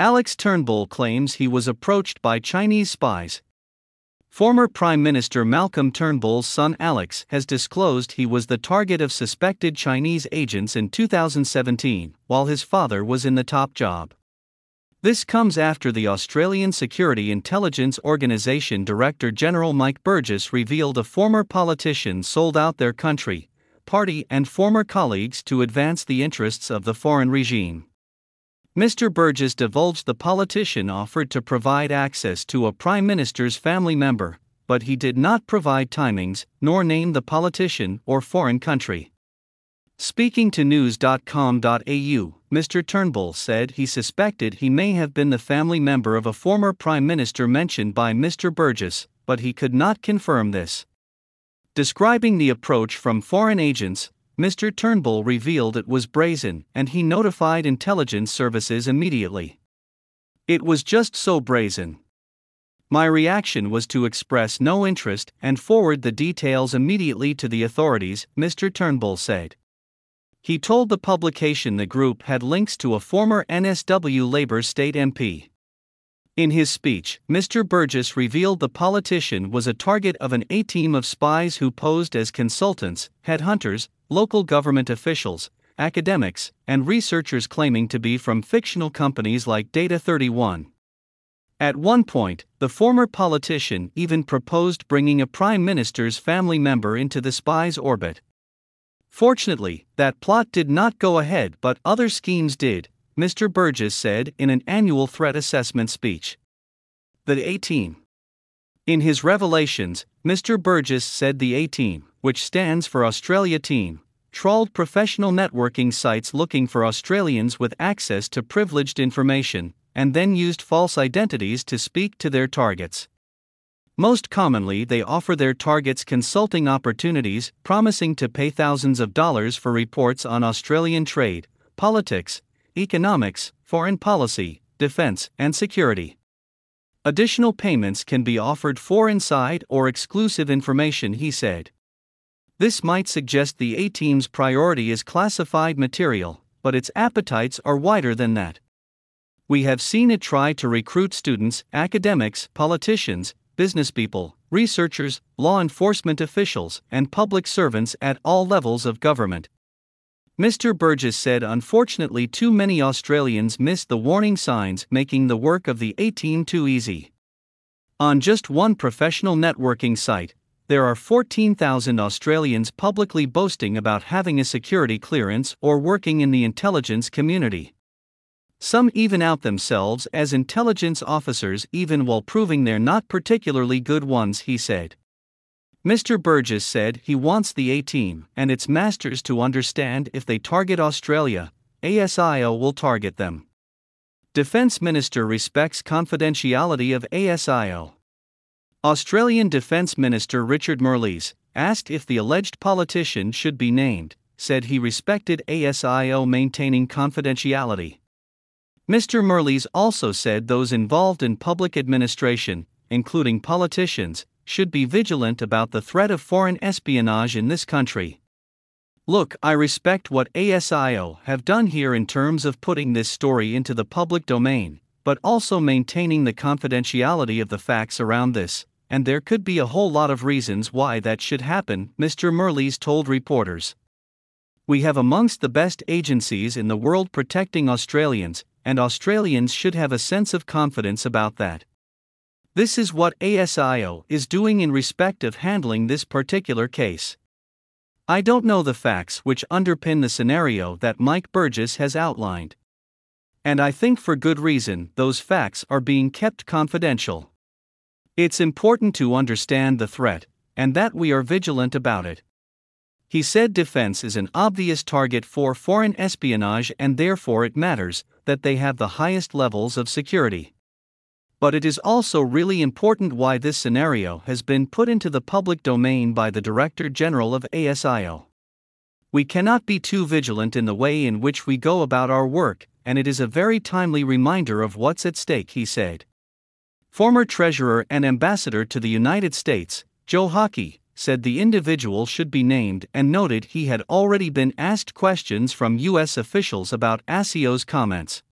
Alex Turnbull claims he was approached by Chinese spies. Former Prime Minister Malcolm Turnbull's son Alex has disclosed he was the target of suspected Chinese agents in 2017, while his father was in the top job. This comes after the Australian Security Intelligence Organisation Director General Mike Burgess revealed a former politician sold out their country, party, and former colleagues to advance the interests of the foreign regime. Mr. Burgess divulged the politician offered to provide access to a prime minister's family member, but he did not provide timings nor name the politician or foreign country. Speaking to news.com.au, Mr. Turnbull said he suspected he may have been the family member of a former prime minister mentioned by Mr. Burgess, but he could not confirm this. Describing the approach from foreign agents, Mr. Turnbull revealed it was brazen and he notified intelligence services immediately. It was just so brazen. My reaction was to express no interest and forward the details immediately to the authorities, Mr. Turnbull said. He told the publication the group had links to a former NSW Labor state MP. In his speech, Mr. Burgess revealed the politician was a target of an A team of spies who posed as consultants, headhunters, local government officials, academics, and researchers claiming to be from fictional companies like Data 31. At one point, the former politician even proposed bringing a prime minister's family member into the spy's orbit. Fortunately, that plot did not go ahead, but other schemes did, Mr. Burgess said in an annual threat assessment speech. The A Team. In his revelations, Mr. Burgess said the A Team, which stands for Australia Team, trawled professional networking sites looking for Australians with access to privileged information, and then used false identities to speak to their targets. Most commonly, they offer their targets consulting opportunities, promising to pay thousands of dollars for reports on Australian trade, politics, economics, foreign policy, defense, and security. Additional payments can be offered for inside or exclusive information, he said. This might suggest the A team's priority is classified material, but its appetites are wider than that. We have seen it try to recruit students, academics, politicians, businesspeople, researchers, law enforcement officials, and public servants at all levels of government. Mr. Burgess said unfortunately too many Australians missed the warning signs, making the work of the A team too easy. On just one professional networking site, there are 14,000 Australians publicly boasting about having a security clearance or working in the intelligence community. Some even out themselves as intelligence officers even while proving they're not particularly good ones, he said. Mr. Burgess said he wants the A team and its masters to understand if they target Australia, ASIO will target them. Defense Minister respects confidentiality of ASIO. Australian Defense Minister Richard Marles, asked if the alleged politician should be named, said he respected ASIO maintaining confidentiality. Mr. Marles also said those involved in public administration, including politicians, should be vigilant about the threat of foreign espionage in this country. Look, I respect what ASIO have done here in terms of putting this story into the public domain, but also maintaining the confidentiality of the facts around this, and there could be a whole lot of reasons why that should happen, Mr. Marles told reporters. We have amongst the best agencies in the world protecting Australians, and Australians should have a sense of confidence about that. This is what ASIO is doing in respect of handling this particular case. I don't know the facts which underpin the scenario that Mike Burgess has outlined. And I think for good reason those facts are being kept confidential. It's important to understand the threat, and that we are vigilant about it. He said defense is an obvious target for foreign espionage and therefore it matters that they have the highest levels of security. But it is also really important why this scenario has been put into the public domain by the Director General of ASIO. We cannot be too vigilant in the way in which we go about our work, and it is a very timely reminder of what's at stake, he said. Former Treasurer and Ambassador to the United States, Joe Hockey, said the individual should be named and noted he had already been asked questions from U.S. officials about ASIO's comments.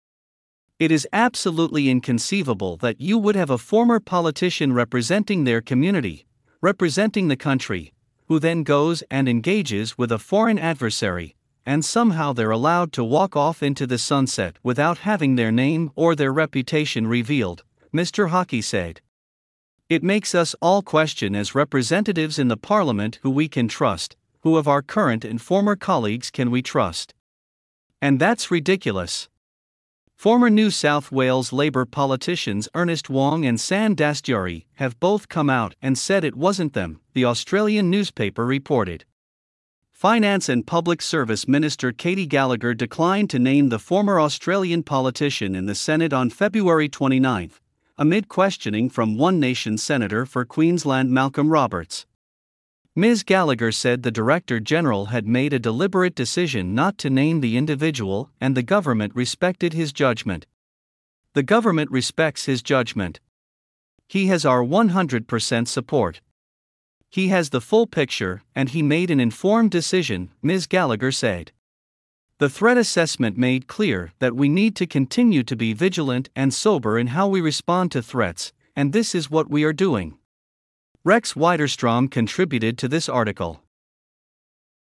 It is absolutely inconceivable that you would have a former politician representing their community, representing the country, who then goes and engages with a foreign adversary, and somehow they're allowed to walk off into the sunset without having their name or their reputation revealed, Mr. Hockey said. It makes us all question as representatives in the parliament who we can trust, who of our current and former colleagues can we trust. And that's ridiculous. Former New South Wales Labor politicians Ernest Wong and Sam Dastyari have both come out and said it wasn't them, the Australian newspaper reported. Finance and Public Service Minister Katy Gallagher declined to name the former Australian politician in the Senate on February 29, amid questioning from One Nation Senator for Queensland Malcolm Roberts. Ms. Gallagher said the Director General had made a deliberate decision not to name the individual and the government respected his judgment. The government respects his judgment. He has our 100% support. He has the full picture and he made an informed decision, Ms. Gallagher said. The threat assessment made clear that we need to continue to be vigilant and sober in how we respond to threats, and this is what we are doing. Rex Widerstrom contributed to this article.